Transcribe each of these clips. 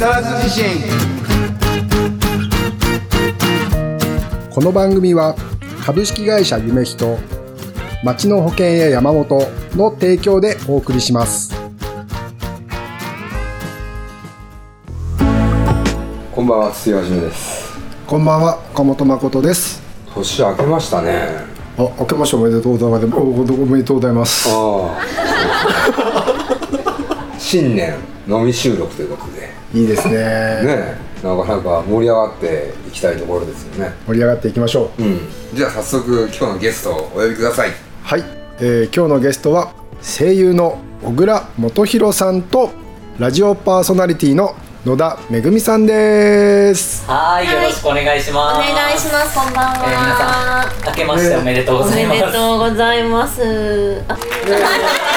木更津地震この番組は株式会社夢人町の保険や山本の提供でお送りしますこんばんは、筒井はじめです。こんばんは岡本誠です年明けましたね。あ明けましておめでとうございますおおめでとうございますああ。新年飲み収録ということで、いいですねね、なかなか盛り上がっていきたいところですよね。盛り上がっていきましょううん。じゃあ早速今日のゲストをお呼びください。はい、えー今日のゲストは声優の小倉元弘さんとラジオパーソナリティの野田めぐみさんですはい、よろしくお願いしおます。願いします。こんばんえー皆さは。ん、明けましておめでとうごおめざいます。でとうございます。あ、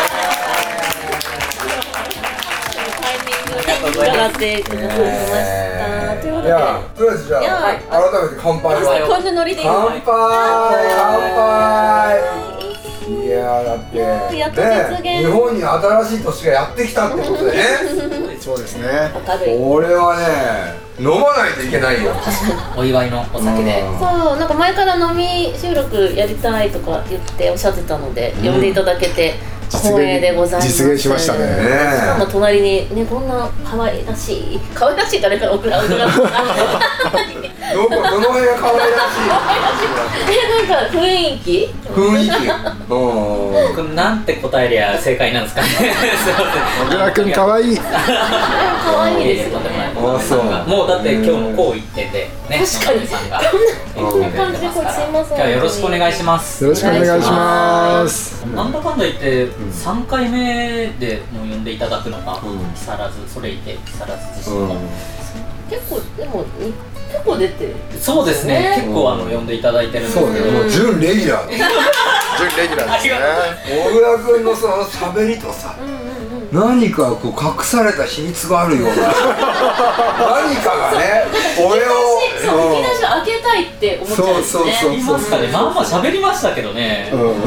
伺ってくださいました。ということで、とりあえずじゃあ、改めて乾杯を。こんなノリでいいの乾杯。乾杯。いやーだってやっと実現ね日本に新しい年がやってきたってことでね。そうですね。明るい。これはね飲まないといけないよ。お祝いのお酒で。そう、なんか前から飲み収録やりたいとか言っておっしゃってたので、呼んでいただけて光栄でございます。実現しましたねねしかも隣にねこんな可愛らしい可愛らしい誰かのオクラオクラどこどの辺が可愛らしい？えなんか雰囲気？雰囲気？うんこれなんて答えりゃ正解なんですかね。すいません。小倉くんかわいい可愛いですよねあそうもうだって今日もこう言っててね。確かに野田さんが。こんな感じでこれすいません今日はよろしくお願いします。よろしくお願いしますなんだかんだ言って3回目でもう呼んでいただくのが木更津それいて木更津地震の、結構でもに結構出てる。そうですね。ね。結構あの呼んでいただいてるんですけど。そうね。もう準レギュラー。準レギュラーですね。小倉君のその喋りとさ何かこう隠された秘密があるような。何かがね俺をそう引き出しを開けたいって思っちゃうんですねそうそうそう。言いますかね。まあまあ喋りましたけどね、うん。うん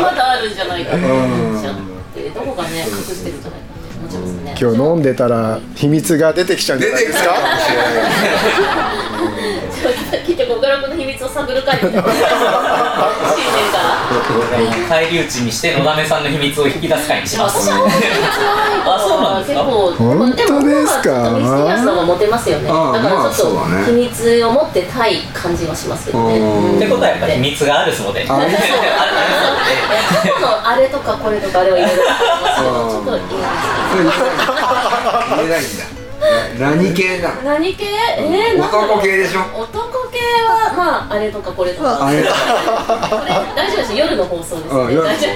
まだあるんじゃないかと思っちゃってどこかね隠してる今日飲んでたら秘密が出てきちゃうんじゃないですか？てきたかもしれない聞いて小倉君の秘密を探る会みたいな返り討ちにしてのだめさんの秘密を引き出す会にしますあそうなんですか？結構本当ですか？ミステリアスの方がモテますよねだああまあからちょっそうだねと秘密を持ってたい感じはしますけどね。うんってことはやっぱり秘密があるそうで。あのあれとかこれとかあれはいろいろちょっと言えない言えないんだ。何系だ？何系？えー、男系でしょ？男系はまああれとかこれとか。大丈夫です夜の放送ですね。大丈夫。ですい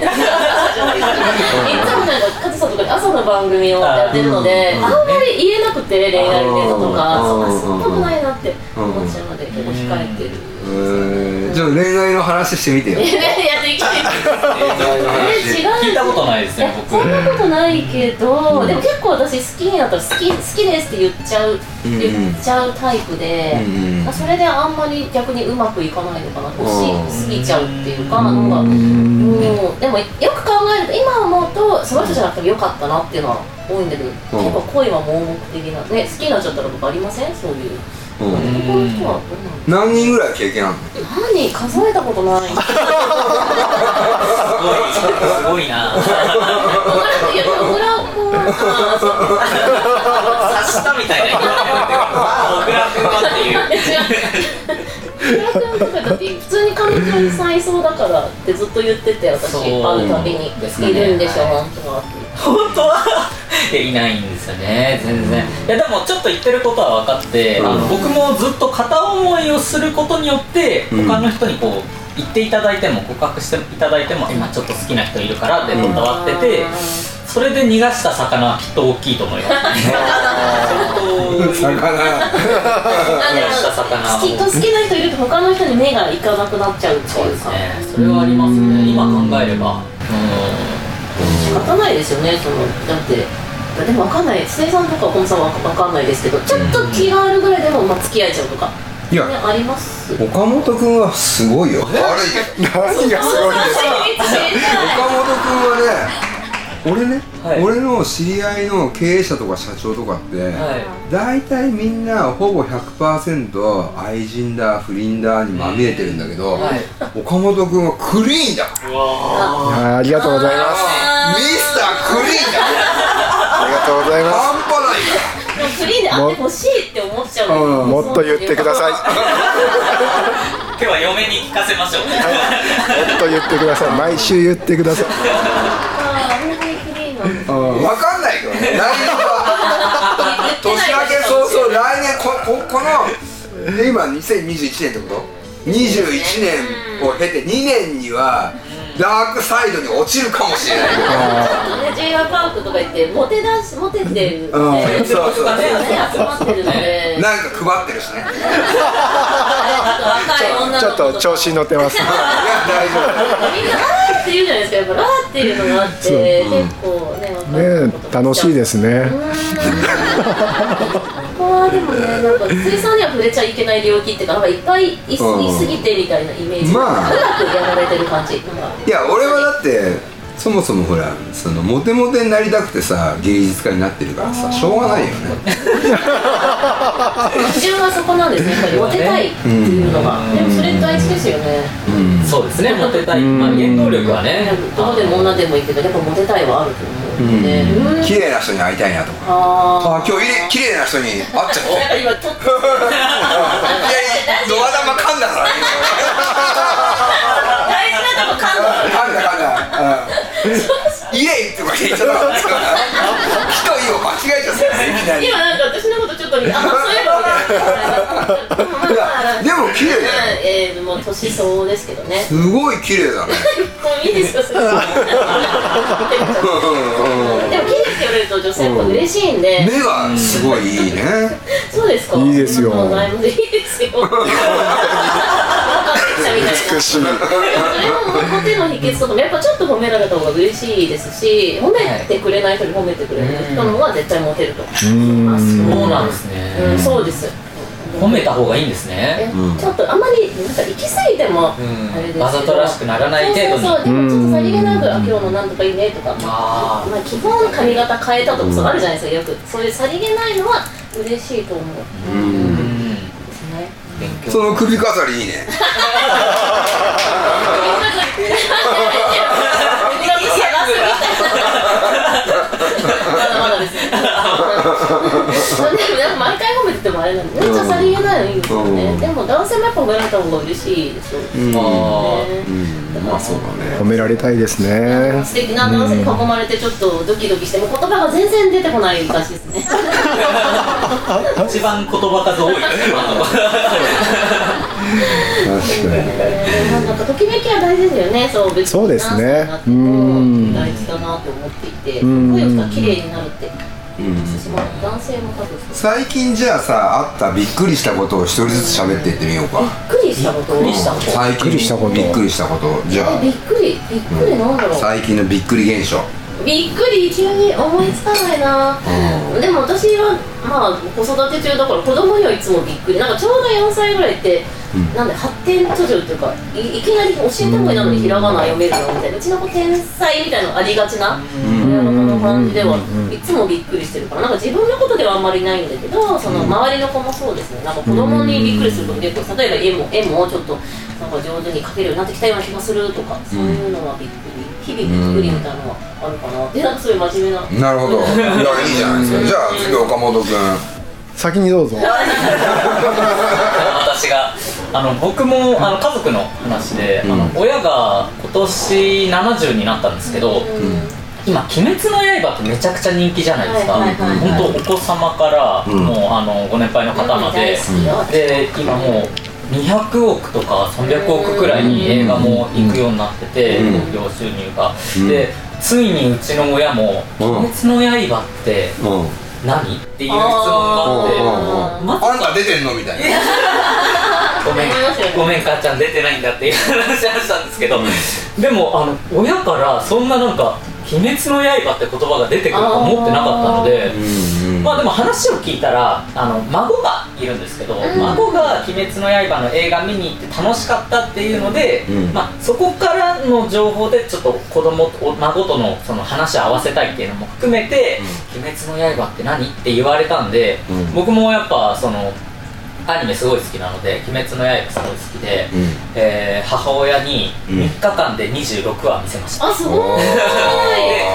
つもなんかカズさんとかで朝の番組をやってるのであんまり言えなくて恋愛ネタとかうん。そうそんなことないなって思っちゃうので結構控えてる。えーちょっと恋愛の話してみてよ。やっていきたいえ違う聞いたことないですいやねそ僕んなことないけど、でも結構私好きになったら好き好きですって言っちゃう、うん言っちゃうタイプで、うんそれであんまり逆にうまくいかないのかな。欲しうんすぎちゃうっていうかなんかもうでもよく考えると今思うとその人じゃなくてもよかったなっていうのは多いんだけど、うん。結構恋は盲目的なね好きになっちゃったらとかありません？そういう何人ぐらい経験あるの？何数えたことないすごいな小倉いや小倉君はそう刺したみたいな小倉君はっていう普通に彼女にさいそうだからってずっと言ってて私会うたびにいるんでしょはい本当は本当はいないんですよね全然。いやでもちょっと言ってることは分かって、うん。あの僕もずっと片思いをすることによってうん。他の人にこう言っていただいても告白していただいても今ちょっと好きな人いるからって断ってて、それで逃がした魚はきっと大きいと思います。魚。きと好きな人いると他の人に目がいかなくなっちゃうってそういうかですね。それはありますね。今考えれば。仕方ないですよねそのだってでも分かんない。生産とか本さんは分かんないですけどちょっと気があるぐらいでも、まあ、付き合えちゃうとか。いや。ねあります？岡本君はすごいよ。悪いけど何がすごいんですか岡本君はね俺ね、はい。俺の知り合いの経営者とか社長とかって、はい。大体みんなほぼ100%愛人だ不倫だにまみれてるんだけど、はい。岡本君はクリーンだ。わいやーありがとうございます。ミスタークリーンだありがとうございま半端ない。もフリーであってほしいって思っちゃううん。すもっと言ってください。も今日は嫁に聞かせましょう。っと言ってください。毎週言ってください。あー本当にフリーなんですら、うん、分かんないけどね来年は年明け早々来年こここので今2021年ってこと21年を経て2年にはダークサイドに落ちるかもしれない。けどちょっとね j y パークとか行ってモテだしモテてるねうんねそうそう。ね集まってるので。なんか配ってるしね。いや若い女の子ちょっと調子に乗ってます。大丈みんなあーって言うじゃないですか。やっぱラーっていうのがあって結構ねね楽しいですねここはでもねなんか水産には触れちゃいけない領域っていうかなんかいっぱいいいすうんいすぎてみたいなイメージまあ。長くやられてる感じいや俺はだってそもそもほらそのモテモテになりたくてさ芸術家になってるからさしょうがないよね。基準はそこなんですね。やっぱりモテたいっていうのが、うん。でもそれ大事ですよね。うん。そうですねモテたい、まあ、原動力はね。どこでも女でもいいけどやっぱモテたいはあると思ううん。綺麗な人に会いたいなとか。ああ今日綺麗な人に会っちゃって いやドア玉噛んだから。大事なとこ噛んだ噛んだ噛んだ。うん。イエイとか言っちゃった。人いを間違えちゃった。今なんか私のことちょっとあそういえばみた。いなまあまあでも綺麗だよ年相応ですけどね。すごい綺麗だね。もういいですよそれでも綺麗って言われると女性やっぱ嬉しいんで、目がすごいいいね。そうですか。いいですよ。ありがとうございいいですよ。美しいそれもモテの秘訣とかもやっぱちょっと褒められた方が嬉しいですし褒めてくれない人に褒めてくれる人の方が絶対モテると思いますそうなんですね、うん、そうです褒めた方がいいんですえねちょっとあんまりなんか行き過ぎてもあうん。れですけど、わざとらしくならない程度に。そうそうそうでもちょっとさりげなく、あ今日のなんとかいいねとかあーまあ基本髪型変えたとかそうあるじゃないですかよくそういうさりげないのは嬉しいと思う。うん。うん。ですその首飾りいいね まだですね。でも毎回褒めててもあれなんで、めっちゃさりげないのいいですよね。でも男性もやっぱ褒められた方が嬉しいですよ。うまあそうだ褒められたいですね。素敵な男性に囲まれてちょっとドキドキしても言葉が全然出てこない感じですね。一番言葉数多いですね。なんかときめきは大事ですよね。そう別に。そうですね。うん。も大事だなと思っていて、うん。声が綺麗になるって。うん。私も男性も多分。最近じゃあさあったびっくりしたことを一人ずつ喋っていってみようか。びっくりしたこと？びっくりしたこと最近。びっくりしたこと。びっくりしたことじゃえびっくり？びっくりなんだろう。あ最近のびっくり現象。びっくり急に思いつかないな、でも私はまあ子育て中だから子供にはいつもびっくり。なんかちょうど4歳ぐらいって、なんで発展途上っていうかいいきなり教えた方がいいなのにひらがな読めるのみたいな。うちの子天才みたいなのありがちな親のこの感じではいつもびっくりしてるから。なんか自分のことではあんまりないんだけどその周りの子もそうですね。なんか子供にびっくりすること結構例えば絵も絵もちょっとなんか上手に描けるようになってきたような気がするとかそういうのはびっくり。日々びっくりみたいなのはあるかな。でなんかそういう真面目な。なるほど。いやいいじゃないですか。じゃあ次岡本君先にどうぞ。私があの僕もあの家族の話で、あの親が今年70になったんですけど、今「鬼滅の刃」ってめちゃくちゃ人気じゃないですか、はいはいはいはい。本当お子様から、うん。もうあのご年配の方まで、大好きよ。で今もう200億とか300億くらいに映画も行くようになっててうん。興行収入が、うん。でついにうちの親も「うん。鬼滅の刃ってうん何?」っていう質問があってああんた出てんのみたいなごめんごめん母ちゃん出てないんだっていう話はしたんですけど、でもあの親からそんななんか「鬼滅の刃」って言葉が出てくると思ってなかったのでうんまあでも話を聞いたらあの孫がいるんですけど、ん。孫が「鬼滅の刃」の映画見に行って楽しかったっていうので、うん。まあ、そこからの情報でちょっと子供と孫とのその話を合わせたいっていうのも含めて「鬼滅の刃って何?」って言われたんで、うん。僕もやっぱそのアニメすごい好きなので「鬼滅の刃」すごい好きで、うん。えー母親にうん。3日間で26話見せました、あすごい。で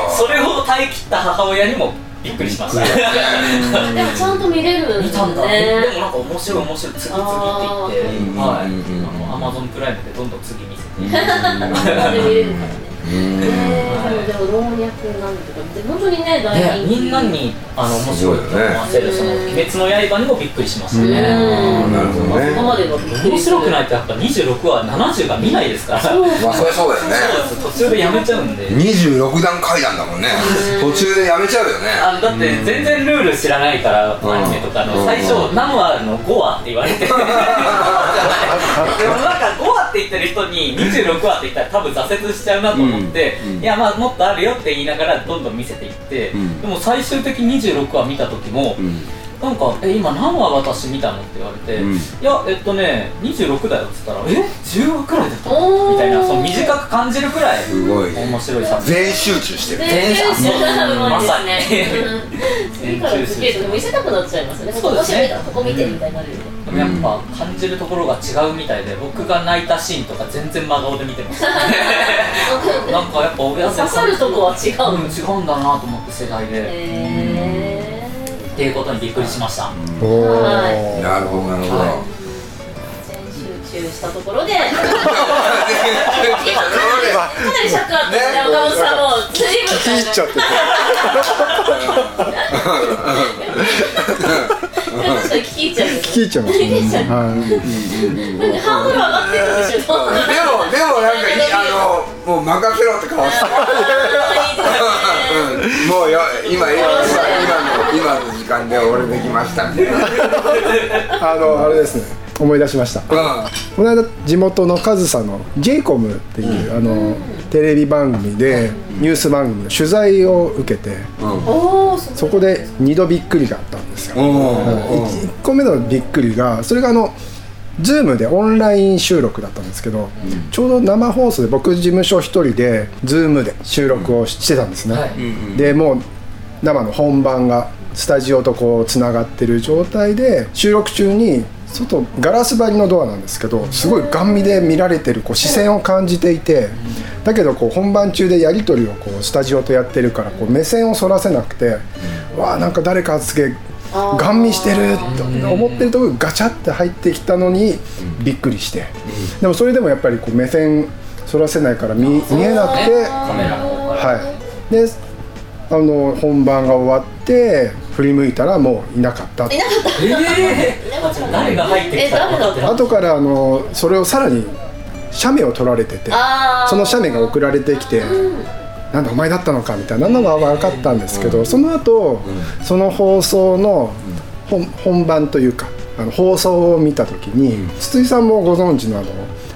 それを耐え切った母親にもびっくりしました でもちゃんと見れるん見たんだ、ねでもなんか面白い面白い。次々って言って。いってあーはい。あのアマゾンプライムでどんどん次見せて。見れるからねでも老若男女とかで本当にね大ね人気。みんなにあの面白いと思わせるその「鬼滅の刃」にもびっくりしましたうん。ねなるほどね。そこまではびっくり面白くないいとやっぱ26話70が見ないですから。そう。まあそりゃそうだよね。です途中でやめちゃうんで。26段階段だもんね。途中でやめちゃうよね。あのだって全然ルール知らないからうんアニメとかうん。の最初何話あるの？5話って言われて。でもなんか5話って言ってる人に26話って言ったら多分挫折しちゃうなと思ってうんうん。いやまあもっとあるよって言いながらどんどん見せていってうん。でも最終的に26話見た時もうんなんか「え今何話私見たの?」って言われて「うん。いやえっとね26だよ」っつったら「え10話くらいだったおの?」ー。みたいなその短く感じるくらいすごい面白い作品。全集中してる。全然知らないうまさに。次から次へと見せたくなっちゃいますよね。そうですね。ここ見てみたい。になるよね。でもやっぱ感じるところが違うみたいで僕が泣いたシーンとか全然真顔で見てます。なんかやっぱ親刺さるとこは違ううん違うんだなと思って世代で、へっていうことにびっくりしました。おはい。ー。なるほどなるほど。は全集中したところで かなり尺あったね。岡本さんも随分聞いちゃってて確かに聞き入っちゃう聞いちゃいますね聞いちゃう。はい。なんかハードル上がってるんでしょでもでもなんかいいあのもう任せろって顔してうんもうよ今今今今の今の時間で俺できましたみたいな。あのあれですね。思い出しました。うこの間地元の上総の j イコムっていう、あのテレビ番組でニュース番組の取材を受けてそそこで2度びっくりがあったんですよ。お1個目のびっくりがそれがあの Zoom でオンライン収録だったんですけど、ちょうど生放送で僕事務所一人で Zoom で収録をしてたんですね、はい。でもう生の本番がスタジオとこうつながってる状態で収録中に外ガラス張りのドアなんですけどすごいガン見で見られてるこう視線を感じていてだけどこう本番中でやり取りをこうスタジオとやってるからこう目線をそらせなくてわあなんか誰かすげえガン見してるって思ってるところガチャって入ってきたのにびっくりして。でもそれでもやっぱりこう目線そらせないから見見えなくて。はい、であの本番が終わって振り向いたらもういなかった。いなかったえ誰が入ってきた後からあのそれをさらに写メを撮られててその写メが送られてきてなんだお前だったのかみたいなのが分かったんですけどその後その放送の本本番というかあの放送を見た時に筒井さんもご存知のあの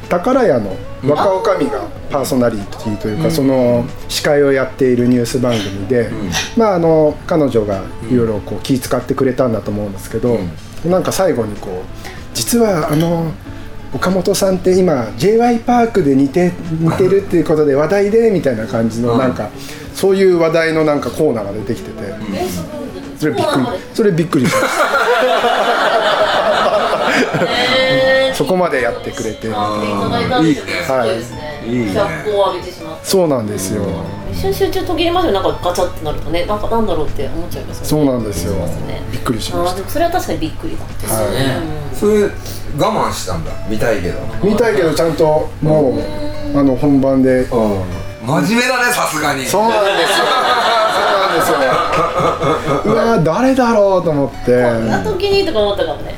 宝屋の若女将がパーソナリティというか、その司会をやっているニュース番組で、まああの彼女がいろいろこう気遣ってくれたんだと思うんですけど、なんか最後にこう実はあの岡本さんって今 j y パークで似て似てるっていうことで話題でみたいな感じのなんかそういう話題のなんかコーナーが出てきてて。それびっくり。それびっくり。しましたえー。そこまでやってくれて。いただいたんですよね。すごいですね。いいね。脚光を浴びてしまってそうなんですよ。一瞬集中途切れますよなんかガチャってなるとね。なんかなんだろうって思っちゃいますよね。そうなんですよ。びっくりしましあーでもそれは確かにびっくりだそれ我慢したんだ。見たいけど。見たいけどちゃんともうあの本番で。そう真面目だねさすがに。なんですよ。そうなんですよ。うわー誰だろうと思って。こんな時にとか思ったかもね。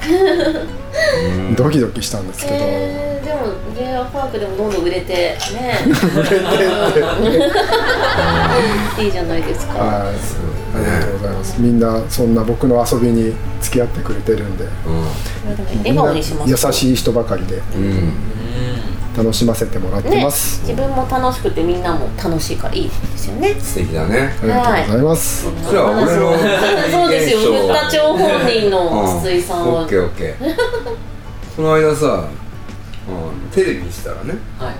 ドキドキしたんですけど、えー、でも j r パークでもどんどん売れてね。売れてって。いいじゃないですか。はい、ありがとうございます。みんなそんな僕の遊びに付き合ってくれてるんで、笑顔にします。優しい人ばかりで、楽しませてもらってねます、自分も楽しくてみんなも楽しいからいいですよね。素敵だね。ありがとうございます、それは俺のそうですよ。現象ふった町本人の筒井さんは。オッケーオッケー。その間さ、うん、テレビ見てたらねはい。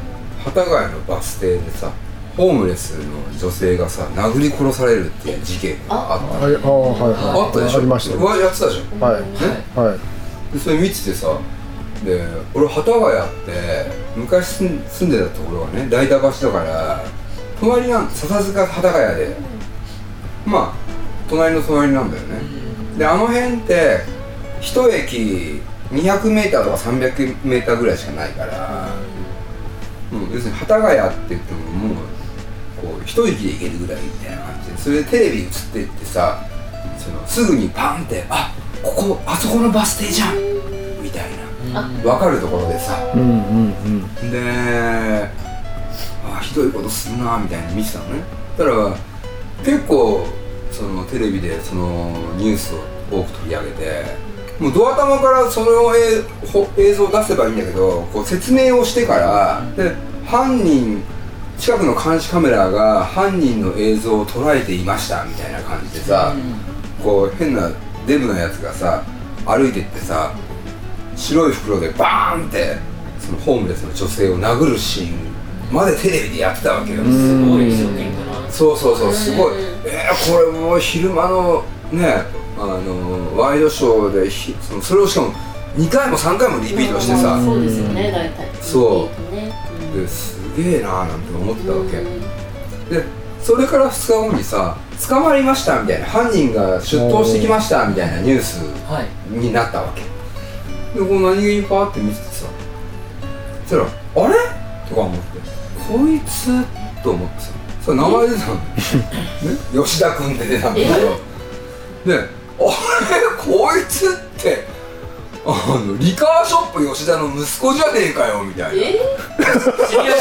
幡ヶ谷のバス停でさホームレスの女性がさ殴り殺されるっていう事件があったはいあーはいはい。あったでしょ？ありましたよ。やってたじゃん。はいね？はいでそれ見ててさで俺幡ヶ谷って昔住んでたところがね大田橋だから隣なん笹塚幡ヶ谷でまあ隣の隣なんだよね。であの辺って一駅 200m とか 300m ぐらいしかないから、うん、要するに幡ヶ谷って言ってももう一息で行けるぐらいみたいな感じでそれでテレビ映ってってさそのすぐにパンってあここあそこのバス停じゃんみたいな。分かるところでさ。うんうんうん。であひどいことするなみたいに見てたのね。だから結構そのテレビでそのニュースを多く取り上げてもうドア玉からその映ほ映像を出せばいいんだけどこう説明をしてからで犯人近くの監視カメラが犯人の映像を捉えていましたみたいな感じでさ、こう変なデブなやつがさ歩いてってさ白い袋でバーンってそのホームレスの女性を殴るシーンまでテレビでやってたわけよ、すごいショッキングなそうそうそうすごい。えー、これもう昼間のねあのワイドショーでひそのそれをしかも2回も3回もリピートしてさ、そうですよね大体。そう。ね。ですげえなーなんて思ってたわけ、うんでそれから2日後にさ捕まりましたみたいな犯人が出頭してきましたみたいなニュースはい。になったわけ。でこう何気にパーって見ててさそしたら「あれ?」とか思って「こいつ?」と思ってさ。それ名前出たの？ね？吉田君って出たんだけど。で「あれ？こいつ？ってあのリカーショップ吉田の息子じゃねえかよ」みたいな。え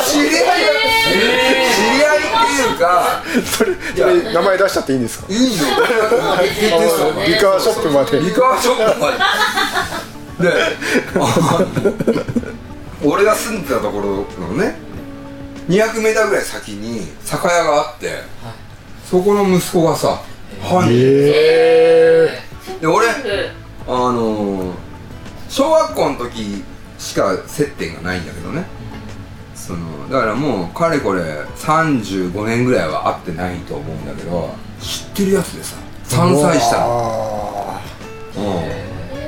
知り合い。だ知り合いっていうか。それそれ名前出しちゃっていいんですか？いいよあリカーショップまで。リカーショップまで。で俺が住んでたところのね 200m ぐらい先に酒屋があってそこの息子がさ犯人えで。俺あの小学校の時しか接点がないんだけどね。そのだからもうかれこれ35年ぐらいは会ってないと思うんだけど知ってるやつでさ3歳下の。あう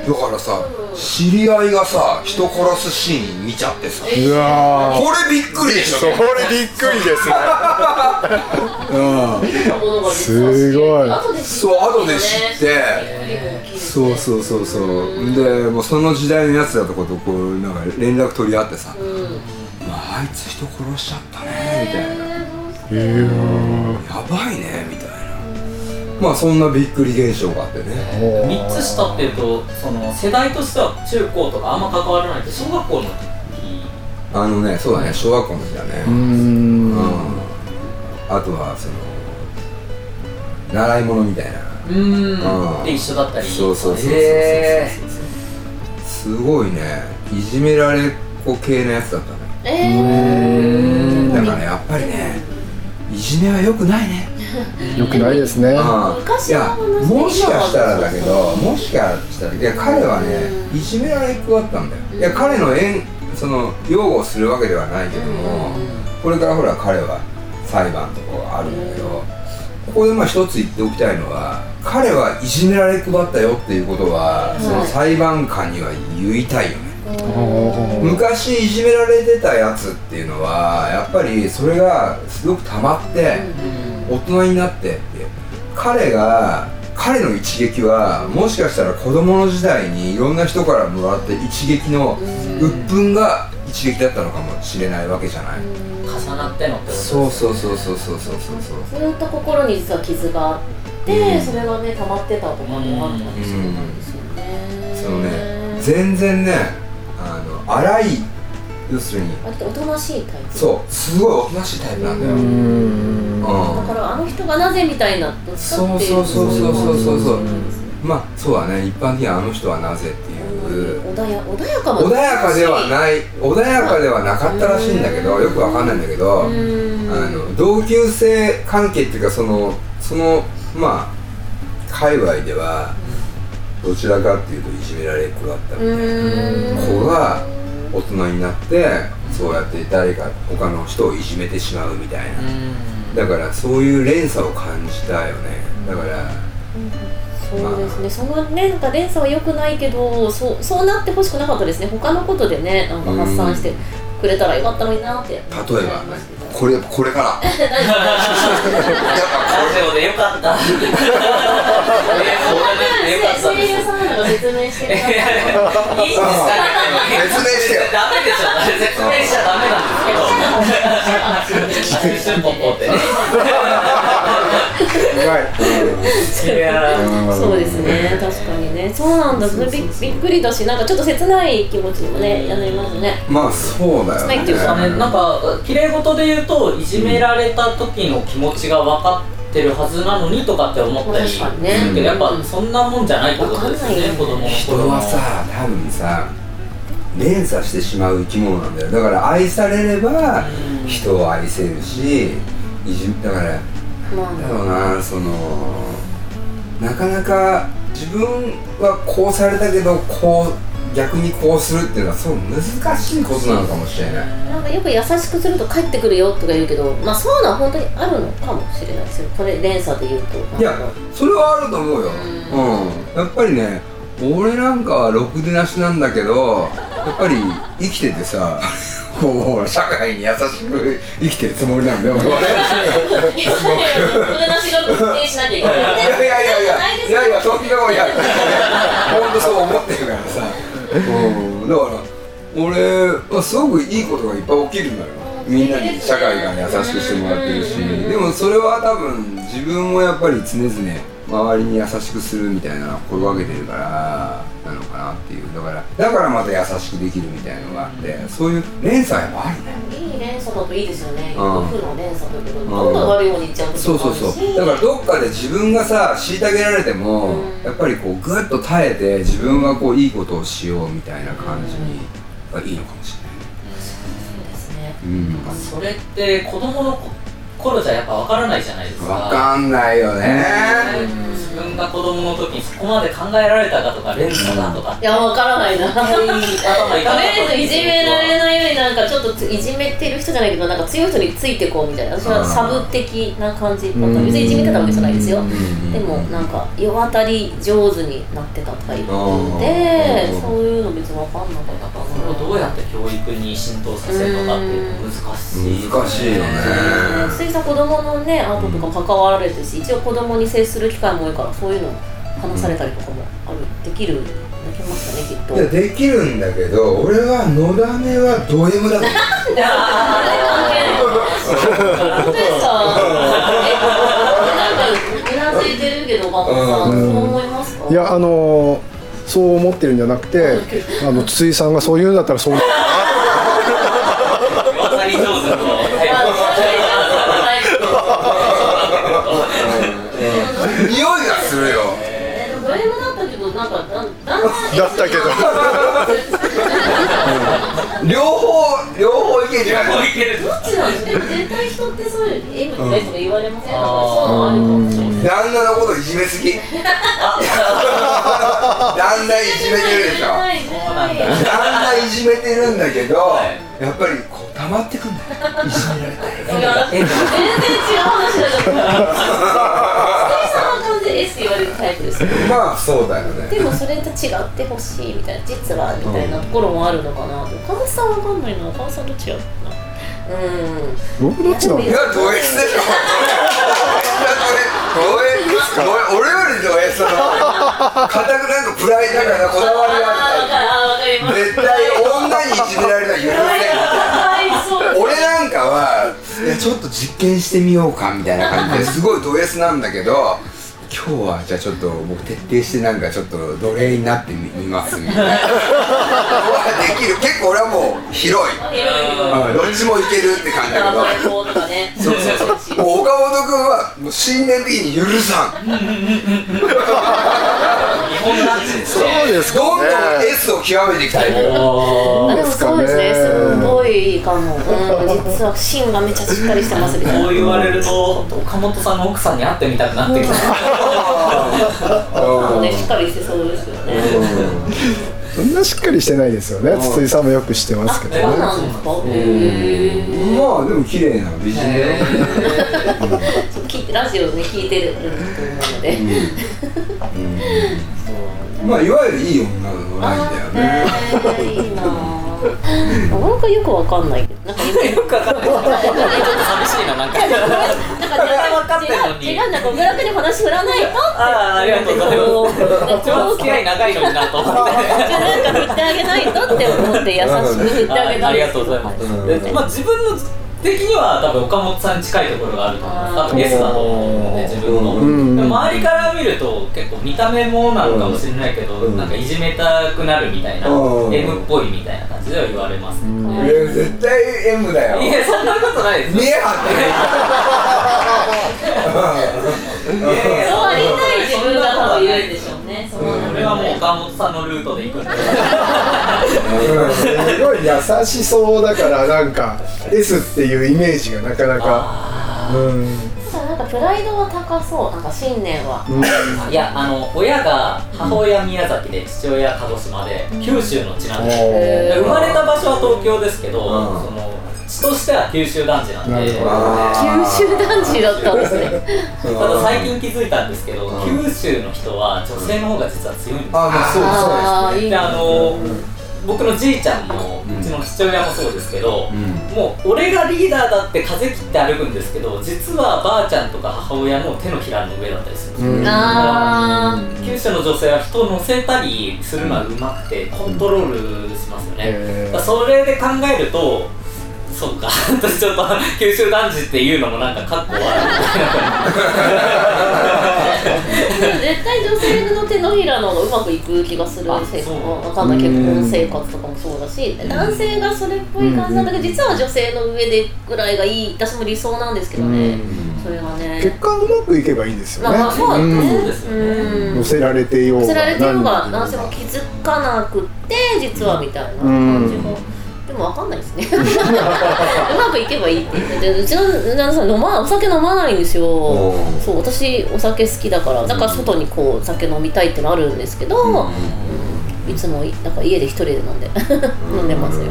ん、だからさ知り合いがさ人殺すシーン見ちゃってさ。これびっくりでしょ。それびっくりですね。うん。すごい。そう後で知って。そうそうそうそう。でもうその時代のやつだとことこうなんか連絡取り合ってさ「うん。まあ、あいつ人殺しちゃったね」みたいな。えー「やばいね」みたいなまあそんなびっくり現象があってね。お3つ下っていうとその世代としては中高とかあんま関わらないけど小学校の時。あのねそうだね小学校の時だね。うーん。うん。あとはその習い物みたいな。うん。うん。で一緒だったり。そうそうそうそうそうそう。へすごいね。いじめられっ子系のやつだったね。えだからやっぱりねいじめは良くないね よくないですね。うんいやもしかしたらだけどもしかしたらいや彼はねいじめられっ子だったんだよ。いや彼の縁その擁護するわけではないけどもこれからほら彼は裁判とかがあるんだけどここでまあ一つ言っておきたいのは彼はいじめられっ子だったよっていうことはその裁判官には言いたいよね。昔いじめられてたやつっていうのはやっぱりそれがすごく溜まって大人になってって。彼が彼の一撃はもしかしたら子供の時代にいろんな人からもらった一撃の鬱憤が一撃だったのかもしれないわけじゃない。重なってのってことですそうそうそうそうそうそうそう。ずっと心に実は傷があって、それがね溜まってたとかもあったんですよね、そのね全然ねあの荒い要するに。割とおとなしいタイプ。そう。すごいおとなしいタイプなんだよ、うん。ん。だからあの人がなぜみたいなどっちかっていうそうそうそうそうそうそう。そうまあそうだね。一般的にあの人はなぜっていう。穏や穏やかも穏やかではない。穏やかではなかったらしいんだけどよくわかんないんだけどあうん。の同級生関係っていうかそのそのまあ界隈ではどちらかっていうといじめられっ子だったみたいな。うん。子が大人になってそうやって誰か他の人をいじめてしまうみたいな。だからそういう連鎖を感じたよね。だからそうですね、そのねなんか連鎖は良くないけどそうそうなってほしくなかったですね。他のことでねなんか発散してくれたらよかったのになって。例え例えばこれこれから やっぱラジオでよかった。映像でよかった声優さんなんか説明していいですかね。説明してよダメでしょ。説明しちゃダメなんですけど。シュンポポってね。うまいいやーそうですね確かにねそうなんだびびっくりだしなんかちょっと切ない気持ちにもねなりますねまあそうだよね、なんか綺麗事で言うといじめられた時の気持ちが分かってるはずなのにとかって思ったりするけどやっぱそんなもんじゃないってことですよね子供の人はさ多分さ連鎖してしまう生き物なんだよ。だから愛されればうん。人を愛せるしいじだからまだろうなそのなかなか自分はこうされたけどこう逆にこうするっていうのはそう難しいことなのかもしれない。あなんかよく優しくすると帰ってくるよとか言うけどまあそういうのは本当にあるのかもしれないですよ。これ連鎖で言うと。いやそれはあると思うよ。うん。やっぱりね俺なんかはろくでなしなんだけどやっぱり生きててさこう社会に優しく生きてるつもりなんだよいやいやいやいや。いやいやいやとんでもない。本当そう思っうん。だから俺はすごくいいことがいっぱい起きるんだよ。みんなに社会が優しくしてもらってるし。でもそれは多分自分もやっぱり常々周りに優しくするみたいなのを心がけてるからなのかなっていう。だからだからまた優しくできるみたいなのがあってそういう連鎖もあるね。いい連鎖だといいですよね。うん。負の連鎖だけどどんどん悪い方に行っちゃうことそうそうそう。だからどっかで自分がさ虐げられても、うん。やっぱりこうグッと耐えて自分はこういいことをしようみたいな感じにはいいのかもしれそうですね。ない、うん、それって子供の頃じゃやっぱ分からないじゃないですか。わかんないよね。自分が子供の時にそこまで考えられたかとか連鎖だとかいやわからないな。とり頭いかなか。ったあえずいじめられないようになんかちょっとついじめてる人じゃないけどなんか強い人についてこうみたいな。私はサブ的な感じ。だった別にいじめてたわけじゃないですよ。うん。でもなんか世渡り上手になってたタイプでうんそういうの別に分かんなかったれをどうやって教育に浸透させるのかっていうのは難しい難しいよね。な水さん。子供のねアートとかも関わられてるし一応子供に接する機会も多いからそういうの話されたりとかもある。できるできますかねきっと。いやできるんだけど俺はのだめはド M だと思ういや本当ですか？えなんかうなずいてるけどマコさんうん。そう思いますか？いやあのーそう思ってるんじゃなくてあの筒井さんがそう言うんだったらそう。匂いがするよだんだんだったけど。両方両方いける絶対人ってそういう言われません、か旦那のこといじめすぎ。旦那いじめてるでしょ。ないそうなんだ。旦那いじめてるんだけど、はい。やっぱりこう溜まってくんだよいじめられ全然違う話だ は完全に S って言われるタイプですよ。まあそうだよねでもそれと違ってほしいみたいな、実はみたいなところもあるのかなと。岡本さんわかんないな、岡本さんどっちやろうな。うん。僕どっちなのいやド S でしょいやド S ド S 俺よりド S の固くなんかプライドだからこだわりがある、あーわかります。る絶対女にいじめられたら許せんはい、そう。俺なんかはいやちょっと実験してみようかみたいな感じですごいド S なんだけど今日はじゃあちょっと僕徹底してなんかちょっと奴隷になってみみますみたいな。できる。結構俺はもう広い。うん。どっちもいけるって感じだけど。ね。そうそうそう。もう岡本君はもう信念的に許さん。本男子ですそうね。ですかどんどんね S を極めていきたいあでもそう。ですね。すごいいいかも、うん、実は芯がめちゃしっかりしてますみたいな。こう言われると岡本さんの奥さんに会ってみたくなってきた。そ うねしっかりしてそうですよね。そんなしっかりしてないですよね。筒井さんもよく知ってますけどそうねなんですか？まあでも綺麗な美人だよラジオね聞いてるので、まあいわゆるいい女のラインだよね。えーいいなぁなかなかよくわかんないけどなんか今よくわかんない。ちょっと寂しいななんか。なんか分かってんのに違うなんか小倉君に話振らないとああありがとうございます。付き合い長いのになと思って。なんか振ってあげないとって思って優しく振ってあげたありがとうございます、まあ、自分の的には多分岡本さんに近いところがあると思います。多分 S だと思うので自分の、うん周りから見ると結構見た目もなのかもしれないけど、うん。なんかいじめたくなるみたいな、うん。M っぽいみたいな感じでは言われます、うんいや絶対 M だよ。いやそんなことないです見え張って いやいやそうありたい自分が多分いるんでしょはもう岡本さんのルートで行くんで。すごい優しそうだからなんか S っていうイメージがなかなか。うん。ただなんかプライドは高そうなんか信念は。うん。いやあの親が母親宮崎で父親鹿児島で九州の地なんです生まれた場所は東京ですけど、うん。その血としては九州男児なんで九州男児だったんですね。ただ最近気づいたんですけど、九州の人は女性の方が実は強いんですよあまあそうそうですね。であの僕のじいちゃんも、うちの父親もそうですけど、うんもう俺がリーダーだって風切って歩くんですけど実はばあちゃんとか母親の手のひらの上だったりするんですよ、うん九州の女性は人を乗せたりするのはうまくてコントロールしますよね、へーだからそれで考えるとそうか。私ちょっと九州男児っていうのもなんかかっこ悪い。ー絶対女性の手のひらの方がうまくいく気がする。あせわかんない結婚生活とかもそうだし。男性がそれっぽい感じなんだけど実は女性の上でぐらいがいい。私も理想なんですけどね。それはね。結果うまくいけばいいんですよね。まあそうですよね。うん。乗せられてようが乗せられてるのが何男性も気づかなくって実はみたいな感じが、でも分かんないですね。うまくいけばいいって。言ってでうちの旦那さん飲まお酒飲まないんですよ。そう私お酒好きだから。だから外にこうお酒飲みたいってのあるんですけど、うん。いつもなんか家で一人で飲んで飲んでますよ。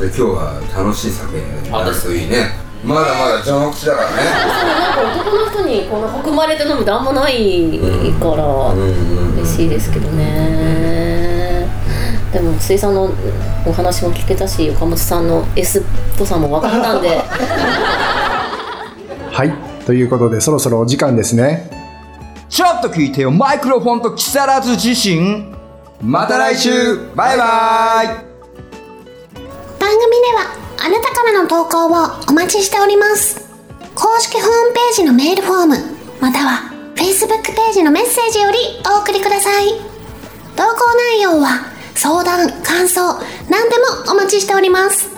で今日は楽しい酒。になるといいね。まだまだ序の口だからね。なんか男の人にこの含まれて飲むってあんまないから、ん。嬉しいですけどねでも水さんのお話も聞けたし岡本さんの S っぽさも分かったんで。はいということでそろそろお時間ですね。ちょっと聞いてよ。マイクロフォンと木更津自身また来週。バイバイ。番組ではあなたからの投稿をお待ちしております。公式ホームページのメールフォームまたは Facebook ページのメッセージよりお送りください。投稿内容は感想何でもお待ちしております。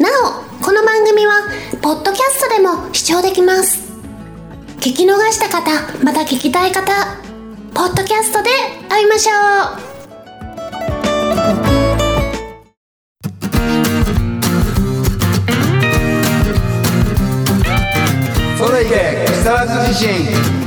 なおこの番組はポッドキャストでも視聴できます。聞き逃した方また聞きたい方ポッドキャストで会いましょう。それいけ木更津自身